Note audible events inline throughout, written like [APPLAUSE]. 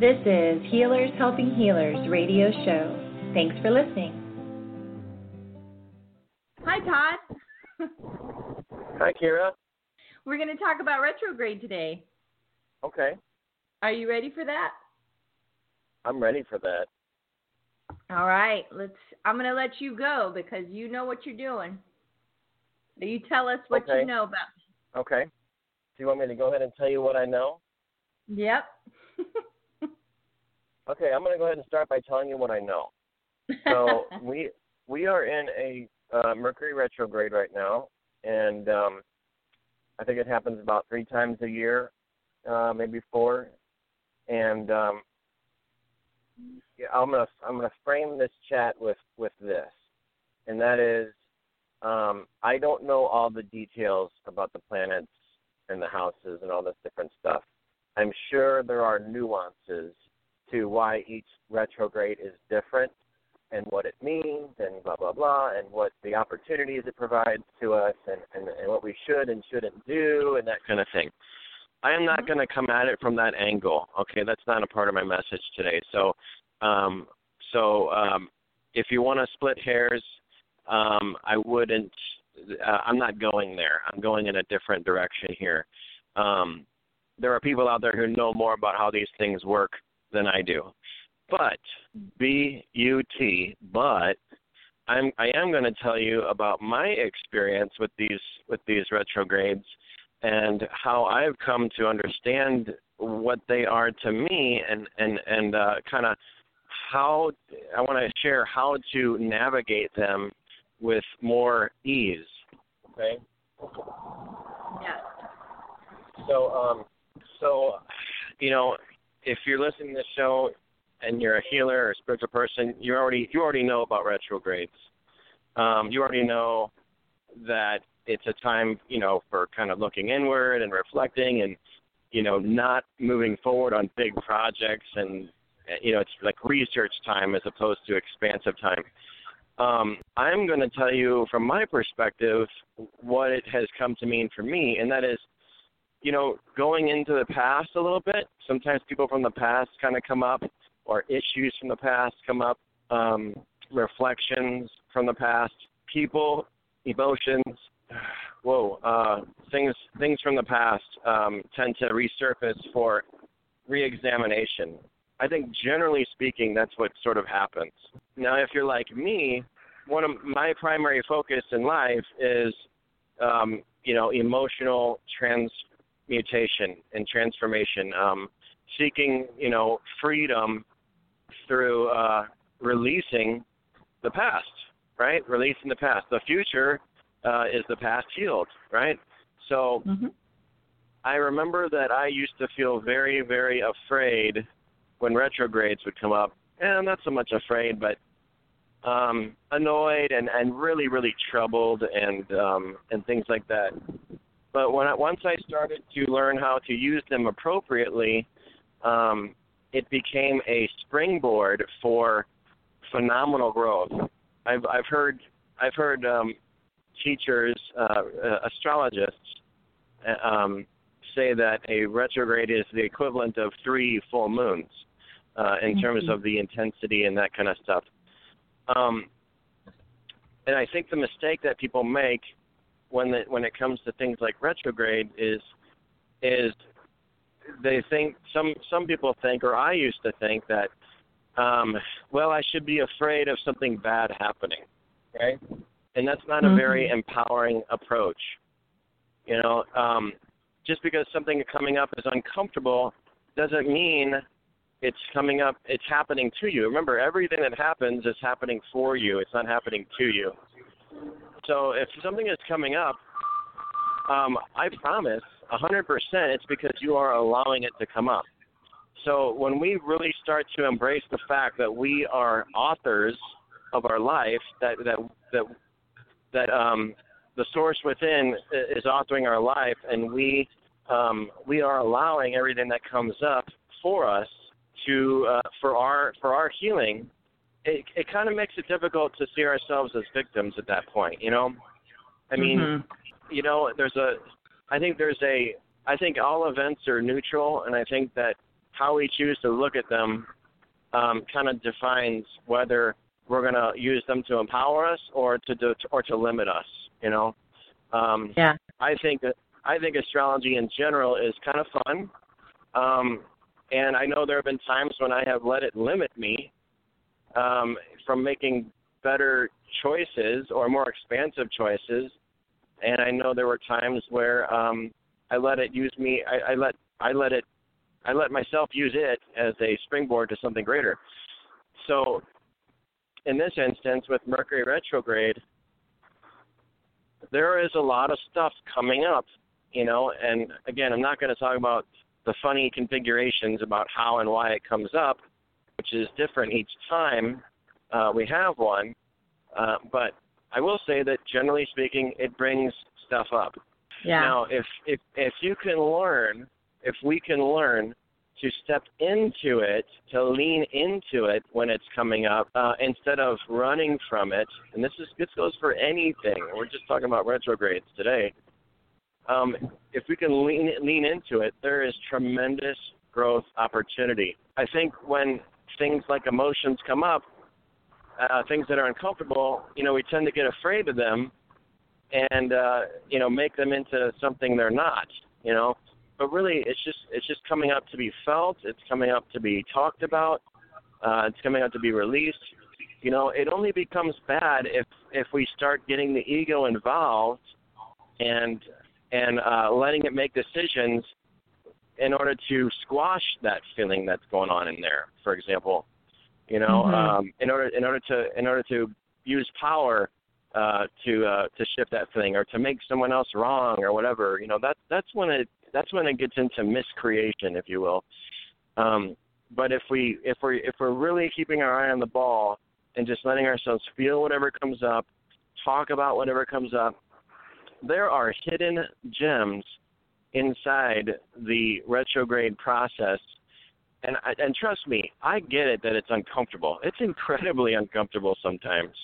This is Healers Helping Healers radio show. Thanks for listening. Hi, Todd. Hi, Kyra. We're going to talk about retrograde today. Okay. Are you ready for that? I'm ready for that. All right, let's. I'm going to let you go because you know what you're doing. You tell us what okay. you know about. Okay. Do you want me to go ahead and tell you what I know? Yep. [LAUGHS] okay, I'm going to go ahead and start by telling you what I know. [LAUGHS] So we we are in a uh, Mercury retrograde right now, and um, I think it happens about three times a year, uh, maybe four. And um, I'm gonna I'm gonna frame this chat with with this, and that is, um, I don't know all the details about the planets and the houses and all this different stuff. I'm sure there are nuances to why each retrograde is different and what it means and blah blah blah and what the opportunities it provides to us and, and, and what we should and shouldn't do and that kind of thing. I am not mm-hmm. going to come at it from that angle. Okay, that's not a part of my message today. So, um, so um, if you want to split hairs, um, I wouldn't. Uh, I'm not going there. I'm going in a different direction here. Um, there are people out there who know more about how these things work than I do. But B U T. But I'm I am going to tell you about my experience with these with these retrogrades and how I've come to understand what they are to me and and and uh, kind of how I want to share how to navigate them with more ease. Okay. Yeah. So um so you know if you're listening to the show and you're a healer or a spiritual person, you already you already know about retrogrades. Um, you already know that it's a time, you know, for kind of looking inward and reflecting and you know, not moving forward on big projects and you know, it's like research time as opposed to expansive time. Um, I'm going to tell you from my perspective what it has come to mean for me, and that is you know, going into the past a little bit. Sometimes people from the past kind of come up, or issues from the past come up, um, reflections from the past, people, emotions. [SIGHS] Whoa, uh, things things from the past um, tend to resurface for reexamination. I think generally speaking, that's what sort of happens. Now, if you're like me, one of my primary focus in life is, um, you know, emotional trans mutation and transformation, um, seeking you know freedom through uh, releasing the past, right? Releasing the past. The future uh, is the past healed, right? So mm-hmm. I remember that I used to feel very, very afraid when retrogrades would come up. And not so much afraid, but um, annoyed and, and really, really troubled and um, and things like that. But when I, once I started to learn how to use them appropriately, um, it became a springboard for phenomenal growth. I've I've heard I've heard um, teachers, uh, uh, astrologists, uh, um, say that a retrograde is the equivalent of three full moons uh, in mm-hmm. terms of the intensity and that kind of stuff. Um, and I think the mistake that people make when the, when it comes to things like retrograde is is they think some some people think or I used to think that um, well I should be afraid of something bad happening, right? And that's not mm-hmm. a very empowering approach. You know, um, just because something coming up is uncomfortable doesn't mean it's coming up it's happening to you. Remember everything that happens is happening for you. It's not happening to you. So if something is coming up, um, I promise 100% it's because you are allowing it to come up. So when we really start to embrace the fact that we are authors of our life, that that that that um, the source within is authoring our life, and we um, we are allowing everything that comes up for us to uh, for our for our healing it it kind of makes it difficult to see ourselves as victims at that point. You know, I mean, mm-hmm. you know, there's a, I think there's a, I think all events are neutral, and I think that how we choose to look at them um, kind of defines whether we're going to use them to empower us or to do, or to limit us. You know, um, yeah. I think that I think astrology in general is kind of fun, um, and I know there have been times when I have let it limit me um, from making better choices or more expansive choices, and I know there were times where um, I let it use me. I, I let I let it I let myself use it as a springboard to something greater. So, in this instance, with Mercury retrograde, there is a lot of stuff coming up, you know. And again, I'm not going to talk about the funny configurations about how and why it comes up, which is different each time uh, we have one. Uh, but I will say that generally speaking, it brings stuff up. Yeah. Now, if if if you can learn if we can learn to step into it, to lean into it when it's coming up, uh, instead of running from it. And this is this goes for anything. We're just talking about retrogrades today. Um, if we can lean lean into it, there is tremendous growth opportunity. I think when things like emotions come up, uh, things that are uncomfortable, you know, we tend to get afraid of them, and uh, you know, make them into something they're not. You know, but really it's just it's just coming up to be felt it's coming up to be talked about uh, it's coming up to be released you know it only becomes bad if if we start getting the ego involved and and uh, letting it make decisions in order to squash that feeling that's going on in there for example you know mm-hmm. um, in order in order to in order to use power uh, to uh, to shift that thing or to make someone else wrong or whatever. You know that that's when it that's when it gets into miscreation, if you will. Um, but if we if we if we're really keeping our eye on the ball and just letting ourselves feel whatever comes up, talk about whatever comes up, there are hidden gems inside the retrograde process. And and trust me, I get it that it's uncomfortable. It's incredibly [LAUGHS] uncomfortable sometimes.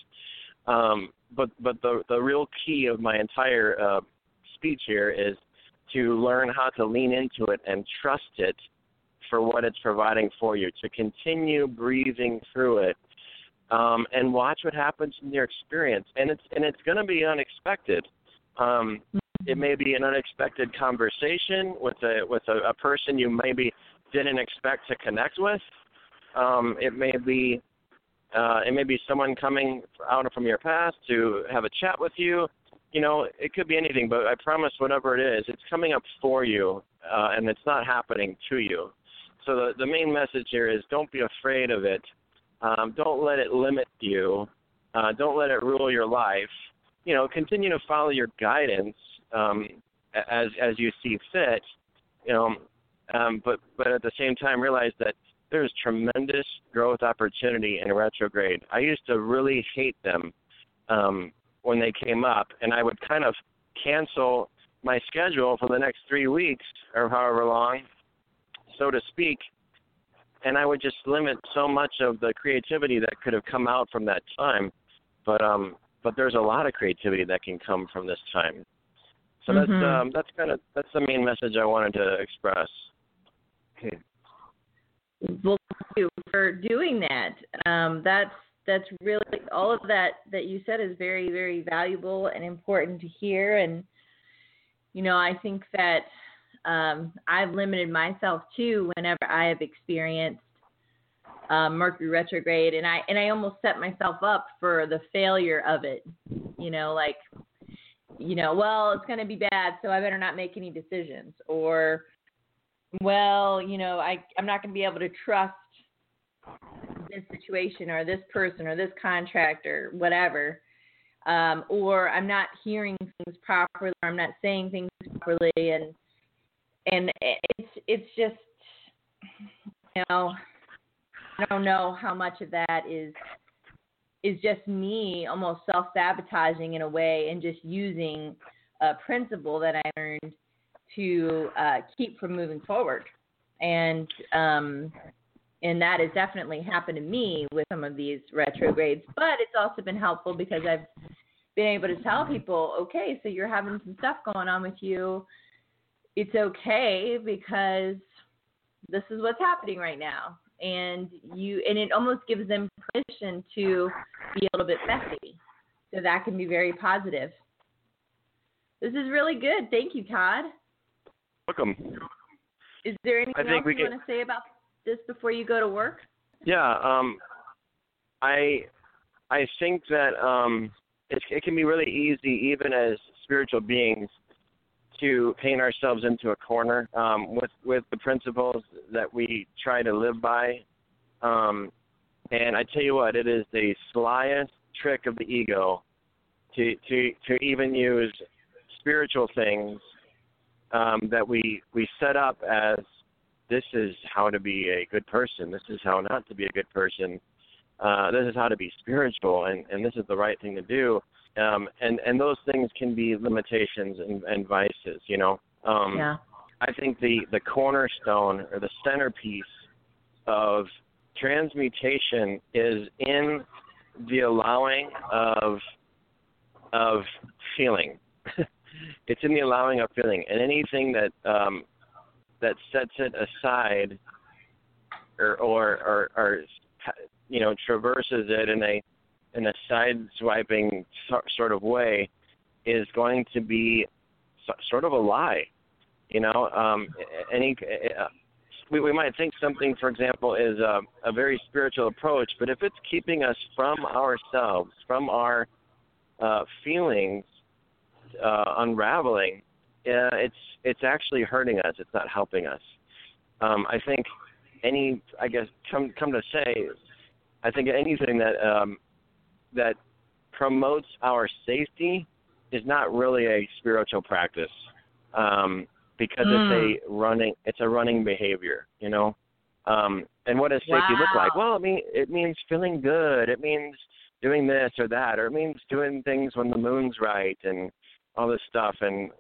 Um, but but the the real key of my entire uh, speech here is to learn how to lean into it and trust it for what it's providing for you, to continue breathing through it, um, and watch what happens in your experience. And it's and it's going to be unexpected. Um, it may be an unexpected conversation with a with a, a person you maybe didn't expect to connect with. Um, it may be uh, it may be someone coming out from your past to have a chat with you you know, it could be anything, but I promise whatever it is, it's coming up for you, uh, and it's not happening to you. So the the main message here is don't be afraid of it. Um, don't let it limit you. Uh, don't let it rule your life. You know, continue to follow your guidance um, as as you see fit. You know, um, but but at the same time realize that there's tremendous growth opportunity in retrograde. I used to really hate them. Um, when they came up, and I would kind of cancel my schedule for the next three weeks or however long, so to speak, and I would just limit so much of the creativity that could have come out from that time. But um, but there's a lot of creativity that can come from this time. So mm-hmm. that's um, that's kind of that's the main message I wanted to express. Okay. Well, thank you for doing that. Um, that's that's really all of that that you said is very very valuable and important to hear and you know i think that um, i've limited myself too whenever i have experienced um, mercury retrograde and i and i almost set myself up for the failure of it you know like you know well it's going to be bad so i better not make any decisions. Or well you know i i'm not going to be able to trust this situation or this person or this contractor, whatever, um, or I'm not hearing things properly, or I'm not saying things properly, and and it's it's just you know I don't know how much of that is is just me almost self sabotaging in a way and just using a principle that I learned to uh, keep from moving forward. And um, and that has definitely happened to me with some of these retrogrades. But it's also been helpful because I've been able to tell people, okay, so you're having some stuff going on with you. It's okay because this is what's happening right now and you and it almost gives them permission to be a little bit messy. So that can be very positive. This is really good. Thank you todd. Welcome. Is there anything else you get, want to say about this before you go to work? Yeah um i i think that um it, it can be really easy even as spiritual beings to paint ourselves into a corner um, with with the principles that we try to live by. Um, and I tell you what, it is the slyest trick of the ego to to to even use spiritual things um, that we we set up as this is how to be a good person. This is how not to be a good person. Uh, this is how to be spiritual, and and this is the right thing to do um, and and those things can be limitations and, and vices, you know. Um, yeah. I think the the cornerstone or the centerpiece of transmutation is in the allowing of of feeling. [LAUGHS] it's in the allowing of feeling, and anything that um, that sets it aside or or, or or you know traverses it in a in a side-swiping sort of way is going to be sort of a lie. You know, um, any uh, we, we might think something, for example, is a, a very spiritual approach, but if it's keeping us from ourselves, from our uh, feelings uh, unraveling, uh, it's it's actually hurting us. It's not helping us. Um, I think any, I guess, come come to say, I think anything that um, that promotes our safety is not really a spiritual practice um, because mm. it's a hmm. running it's a running behavior, you know. Um, and what does safety wow. look like? Well, it mean it means feeling good. It means doing this or that, or it means doing things when the moon's right and all this stuff. And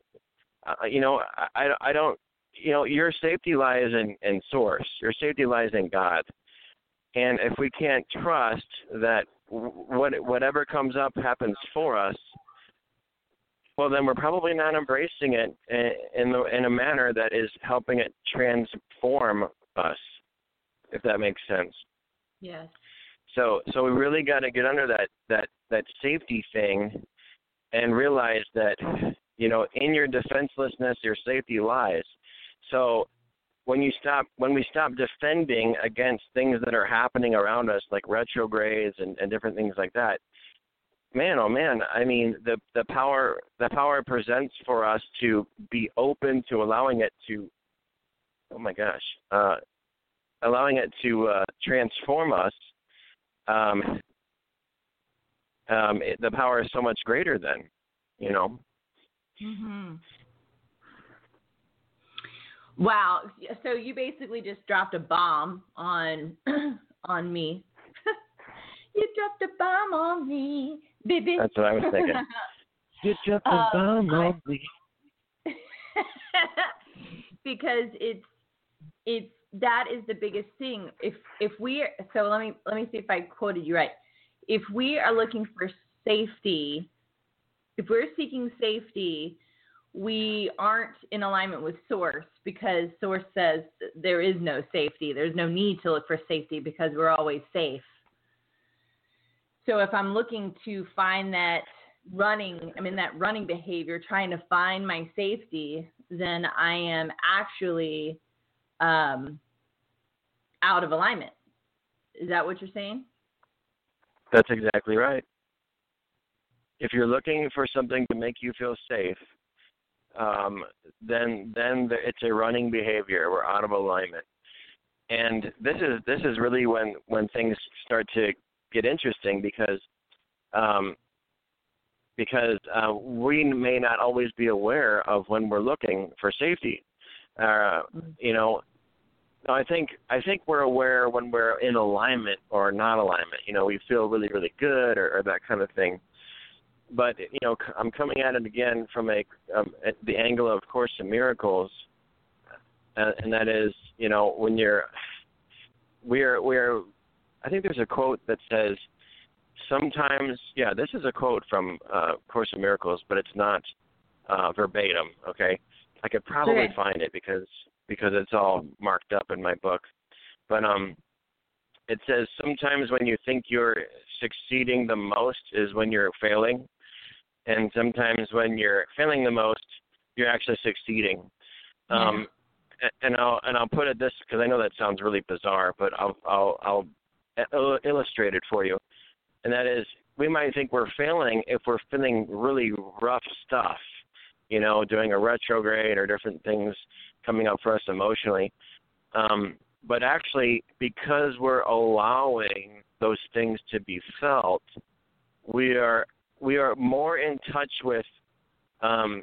uh, you know, I I don't you know your safety lies in in source. Your safety lies in God. And if we can't trust that what whatever comes up happens for us, well, then we're probably not embracing it in the, in a manner that is helping it transform us, if that makes sense. Yes. So so we really got to get under that that that safety thing, and realize that you know in your defenselessness your safety lies. So when you stop when we stop defending against things that are happening around us like retrogrades and, and different things like that man oh man i mean the the power the power presents for us to be open to allowing it to oh my gosh uh allowing it to uh transform us um um it, the power is so much greater then you know? Mhm Wow. So you basically just dropped a bomb on [CLEARS THROAT] on me. [LAUGHS] you dropped a bomb on me, baby. That's what I was thinking. [LAUGHS] you dropped a um, bomb on me. [LAUGHS] because it's it's that is the biggest thing. If if we so let me let me see if I quoted you right. If we are looking for safety, if we're seeking safety, we aren't in alignment with source because source says there is no safety. There's no need to look for safety because we're always safe. So if I'm looking to find that running, I mean that running behavior, trying to find my safety, then I am actually um, out of alignment. Is that what you're saying? That's exactly right. If you're looking for something to make you feel safe, um, then then the, it's a running behavior. We're out of alignment, and this is this is really when when things start to get interesting because um, because uh, we may not always be aware of when we're looking for safety. Uh, you know, I think I think we're aware when we're in alignment or not alignment. You know, we feel really really good or, or that kind of thing but you know, I'm coming at it again from a um, the angle of Course in Miracles, uh, and that is, you know, when you're, we're we're, I think there's a quote that says, sometimes, yeah, this is a quote from uh, Course in Miracles, but it's not uh, verbatim. Okay, I could probably okay. find it because because it's all marked up in my book. But um, it says sometimes when you think you're succeeding the most is when you're failing, and sometimes when you're failing the most, you're actually succeeding. Yeah. Um, and I'll and I'll put it this because I know that sounds really bizarre, but I'll I'll I'll illustrate it for you, and that is we might think we're failing if we're feeling really rough stuff, you know, doing a retrograde or different things coming up for us emotionally. Um, but actually, because we're allowing those things to be felt, we are we are more in touch with um,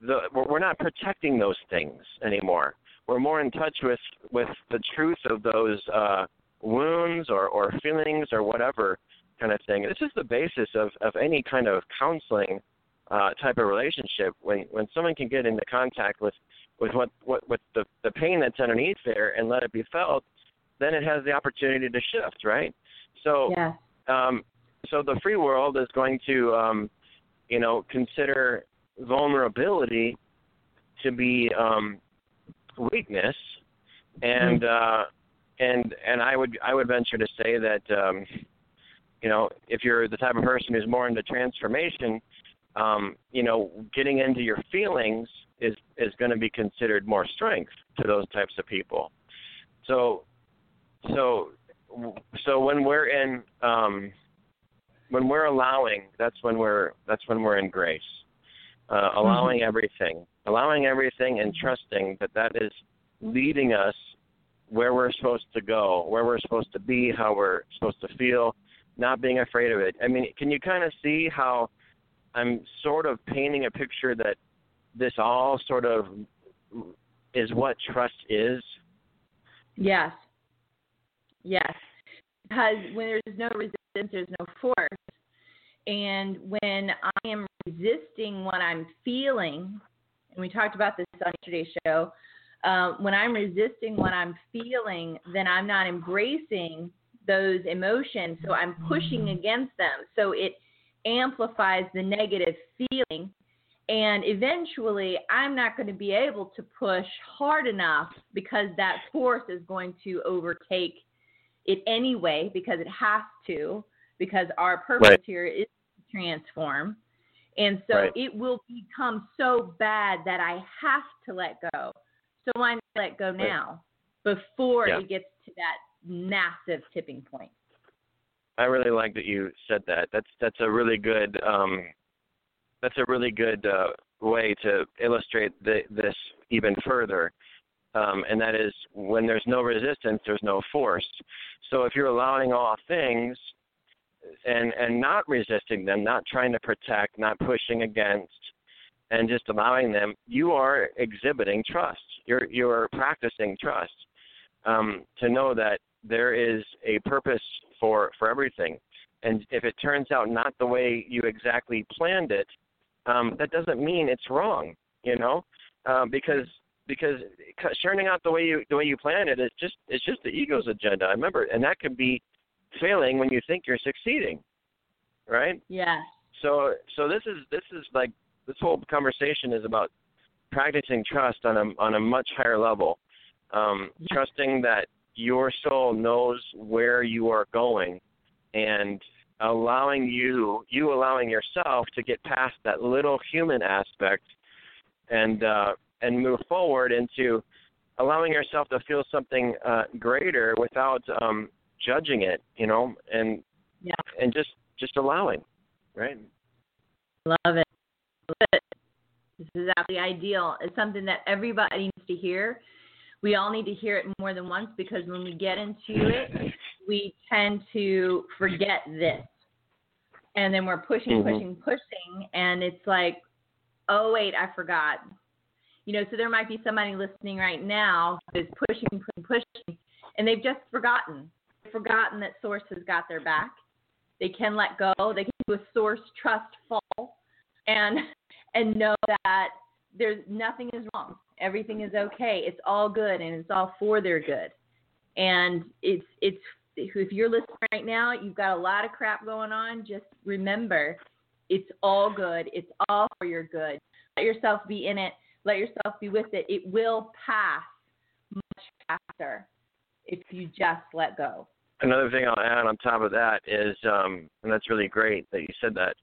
the we're not protecting those things anymore. We're more in touch with with the truth of those uh, wounds or or feelings or whatever kind of thing. This is the basis of of any kind of counseling uh, type of relationship. When when someone can get into contact with with what what with the the pain that's underneath there and let it be felt, then it has the opportunity to shift, right? So yeah. um, so the free world is going to um, you know consider vulnerability to be um, weakness, and Mm-hmm. uh, and and I would I would venture to say that um, you know if you're the type of person who's more into transformation, um, you know getting into your feelings is is going to be considered more strength to those types of people. So so so when we're in um, when we're allowing, that's when we're that's when we're in grace uh, allowing Mm-hmm. everything, allowing everything, and trusting that that is leading us where we're supposed to go, where we're supposed to be, how we're supposed to feel, not being afraid of it. I mean, can you kind of see how I'm sort of painting a picture that this all sort of is what trust is? Yes. Yes. Because when there's no resistance, there's no force. And when I am resisting what I'm feeling, and we talked about this on yesterday's show, uh, when I'm resisting what I'm feeling, then I'm not embracing those emotions. So I'm pushing against them. So it amplifies the negative feeling. And eventually, I'm not going to be able to push hard enough because that force is going to overtake it anyway, because it has to, because our purpose Right. here is to transform. And so Right. it will become so bad that I have to let go. So why not let go now before Yeah. it gets to that massive tipping point? I really like that you said that. That's that's a really good um, that's a really good uh, way to illustrate the, this even further. Um, and that is when there's no resistance, there's no force. So if you're allowing all things and and not resisting them, not trying to protect, not pushing against, and just allowing them, you are exhibiting trust. You're you're practicing trust um, to know that there is a purpose for for everything. And if it turns out not the way you exactly planned it, um, that doesn't mean it's wrong. You know, uh, because because turning out the way you the way you plan it is just it's just the ego's agenda. I remember, and that could be failing when you think you're succeeding, right? Yeah. So so this is this is like this whole conversation is about practicing trust on a on a much higher level, um, trusting that your soul knows where you are going, and allowing you you allowing yourself to get past that little human aspect, and uh, and move forward into allowing yourself to feel something uh, greater without um, judging it, you know, and Yeah. and just just allowing, right? Love it. Love it. This is absolutely ideal. It's something that everybody needs to hear. We all need to hear it more than once because when we get into it, we tend to forget this. And then we're pushing, Mhm. pushing, pushing. And it's like, oh, wait, I forgot. You know, so there might be somebody listening right now who is pushing, pushing, pushing, and they've just forgotten. Forgotten that Source has got their back. They can let go. They can do a Source trust fall and and know that there's nothing is wrong. Everything is okay. It's all good and it's all for their good. And it's it's if you're listening right now, you've got a lot of crap going on. Just remember, it's all good. It's all for your good. Let yourself be in it. let yourself be with it, it will pass much faster if you just let go. Another thing I'll add on top of that is, um, and that's really great that you said that,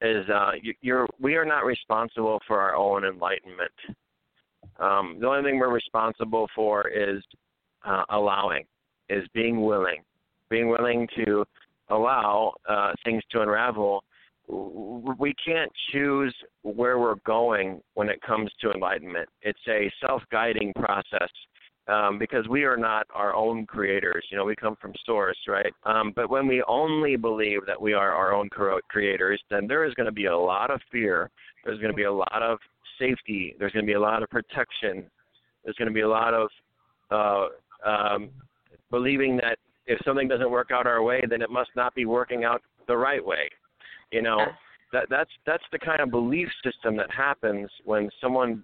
is uh, you, you're we are not responsible for our own enlightenment. Um, the only thing we're responsible for is uh, allowing, is being willing, being willing to allow uh, things to unravel. We can't choose where we're going when it comes to enlightenment. It's a self-guiding process um, because we are not our own creators. You know, we come from source, right? Um, but when we only believe that we are our own creators, then there is going to be a lot of fear. There's going to be a lot of safety. There's going to be a lot of protection. There's going to be a lot of uh, um, believing that if something doesn't work out our way, then it must not be working out the right way. You know, that that's that's the kind of belief system that happens when someone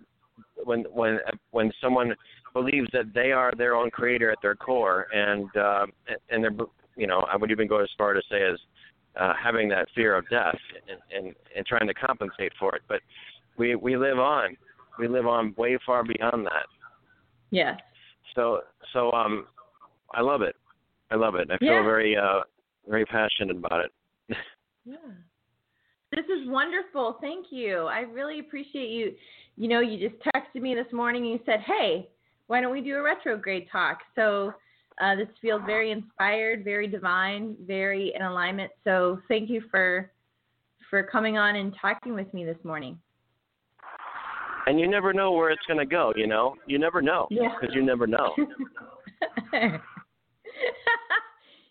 when when when someone believes that they are their own creator at their core, and uh, and they're you know I would even go as far to say as uh, having that fear of death and, and and trying to compensate for it. But we we live on, we live on way far beyond that. Yes. So so um, I love it. I love it. I feel yeah. very uh very passionate about it. [LAUGHS] yeah. This is wonderful. Thank you. I really appreciate you. You know, you just texted me this morning and you said, "Hey, why don't we do a retrograde talk?" So uh, this feels very inspired, very divine, very in alignment. So thank you for for coming on and talking with me this morning. And you never know where it's going to go. You know, you never know because yeah. you never know. [LAUGHS]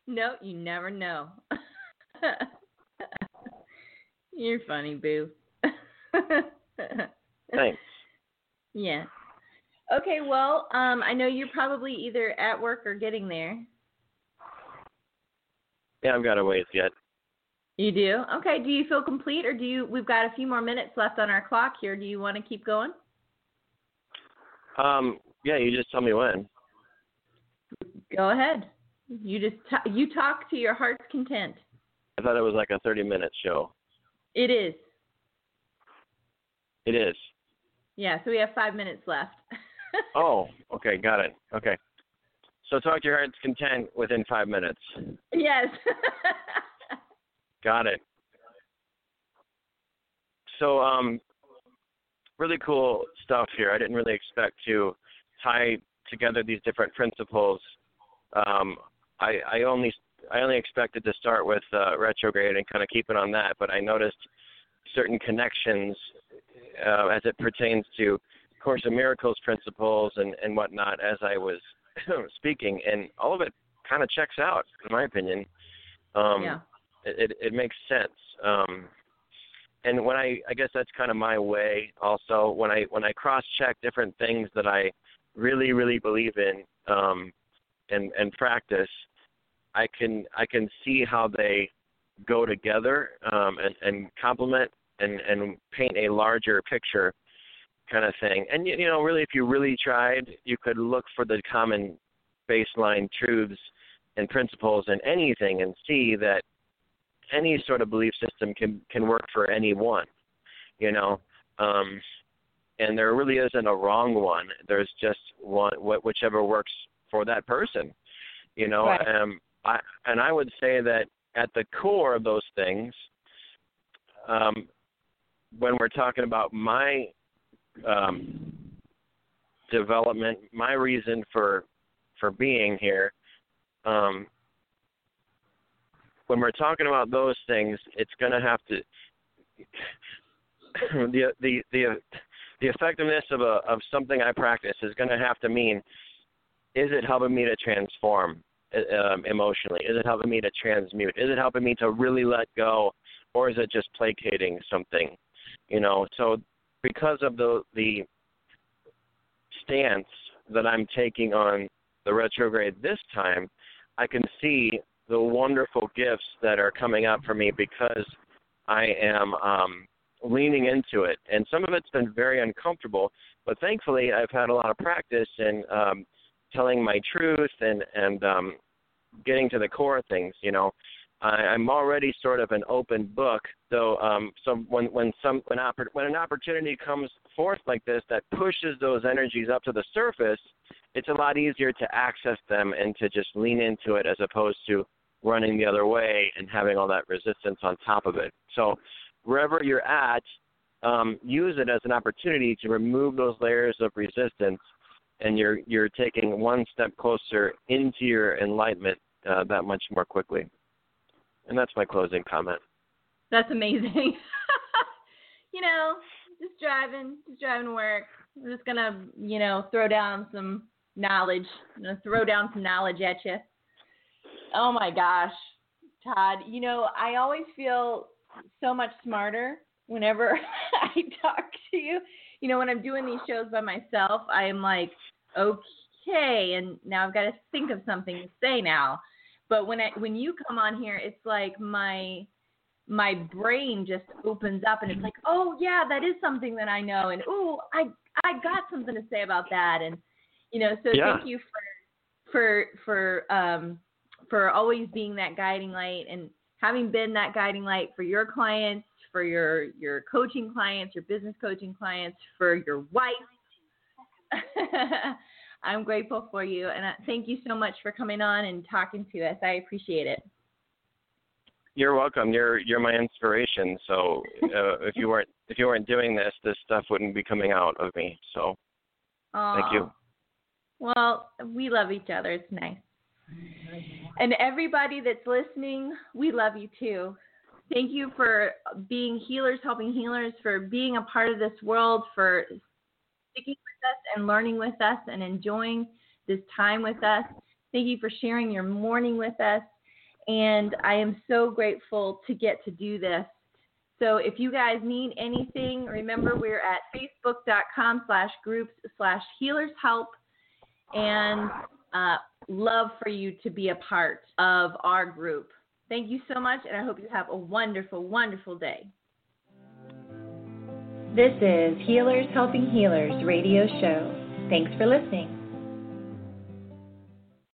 no, you never know. [LAUGHS] You're funny, boo. [LAUGHS] Thanks. Yeah. Okay, well, um, I know you're probably either at work or getting there. Yeah, I've got a ways yet. You do? Okay. Do you feel complete, or do you? We've got a few more minutes left on our clock here. Do you want to keep going? Um. Yeah. You just tell me when. Go ahead. You just t- you talk to your heart's content. I thought it was like a thirty-minute show. It is. It is. Yeah. So we have five minutes left. [LAUGHS] [LAUGHS] oh. Okay. Got it. Okay. So talk to your heart's content within five minutes. Yes. [LAUGHS] Got it. So, um, really cool stuff here. I didn't really expect to tie together these different principles. Um, I, I only I only expected to start with uh, retrograde and kind of keep it on that, but I noticed certain connections uh, as it pertains to Course of Miracles principles and, and whatnot as I was [CLEARS THROAT] speaking, and all of it kind of checks out, in my opinion. Um, yeah it it makes sense. Um, and when I I guess that's kind of my way also when I when I cross check different things that I really really believe in um, and and practice, I can I can see how they go together um, and and complement and and paint a larger picture kind of thing. And you know really if you really tried, you could look for the common baseline truths and principles in anything and see that any sort of belief system can can work for anyone, you know. Um, and there really isn't a wrong one. There's just one, whichever works for that person, you know. Right. Um, I, and I would say that at the core of those things, um, when we're talking about my um, development, my reason for for being here, um, when we're talking about those things, it's going to have to [LAUGHS] the the the the effectiveness of a of something I practice is going to have to mean is it helping me to transform um, emotionally? Is it helping me to transmute? Is it helping me to really let go, or is it just placating something? You know, so because of the the stance that I'm taking on the retrograde this time, I can see the wonderful gifts that are coming up for me because I am um, leaning into it. And some of it's been very uncomfortable, but thankfully I've had a lot of practice in um, telling my truth and and um, getting to the core of things. You know, I, I'm already sort of an open book. So um, so when when some when, oppor- when an opportunity comes forth like this that pushes those energies up to the surface, it's a lot easier to access them and to just lean into it as opposed to running the other way and having all that resistance on top of it. So wherever you're at, um, use it as an opportunity to remove those layers of resistance, and you're you're taking one step closer into your enlightenment uh, that much more quickly. And that's my closing comment. That's amazing. [LAUGHS] you know, just driving, just driving to work. I'm just gonna, you know, throw down some knowledge. I'm gonna throw down some knowledge at you. Oh my gosh, Todd. You know, I always feel so much smarter whenever [LAUGHS] I talk to you. You know, when I'm doing these shows by myself, I am like, okay, and now I've got to think of something to say now. But when I when you come on here, it's like my my brain just opens up and it's like, oh yeah, that is something that I know, and oh, I I got something to say about that, and you know, so yeah. thank you for for for um for always being that guiding light and having been that guiding light for your clients, for your your coaching clients, your business coaching clients, for your wife. [LAUGHS] I'm grateful for you, and thank you so much for coming on and talking to us. I appreciate it. You're welcome. You're you're my inspiration. So uh, [LAUGHS] if you weren't if you weren't doing this, this stuff wouldn't be coming out of me. So Aww. thank you. Well, we love each other. It's nice. And everybody that's listening, we love you too. Thank you for being healers, helping healers, for being a part of this world, for sticking us and learning with us and enjoying this time with us. Thank you for sharing your morning with us. And I am so grateful to get to do this. So if you guys need anything, remember we're at facebook.com slash groups slash healers help and uh, love for you to be a part of our group. Thank you so much, and I hope you have a wonderful, wonderful day. This is Healers Helping Healers radio show. Thanks for listening.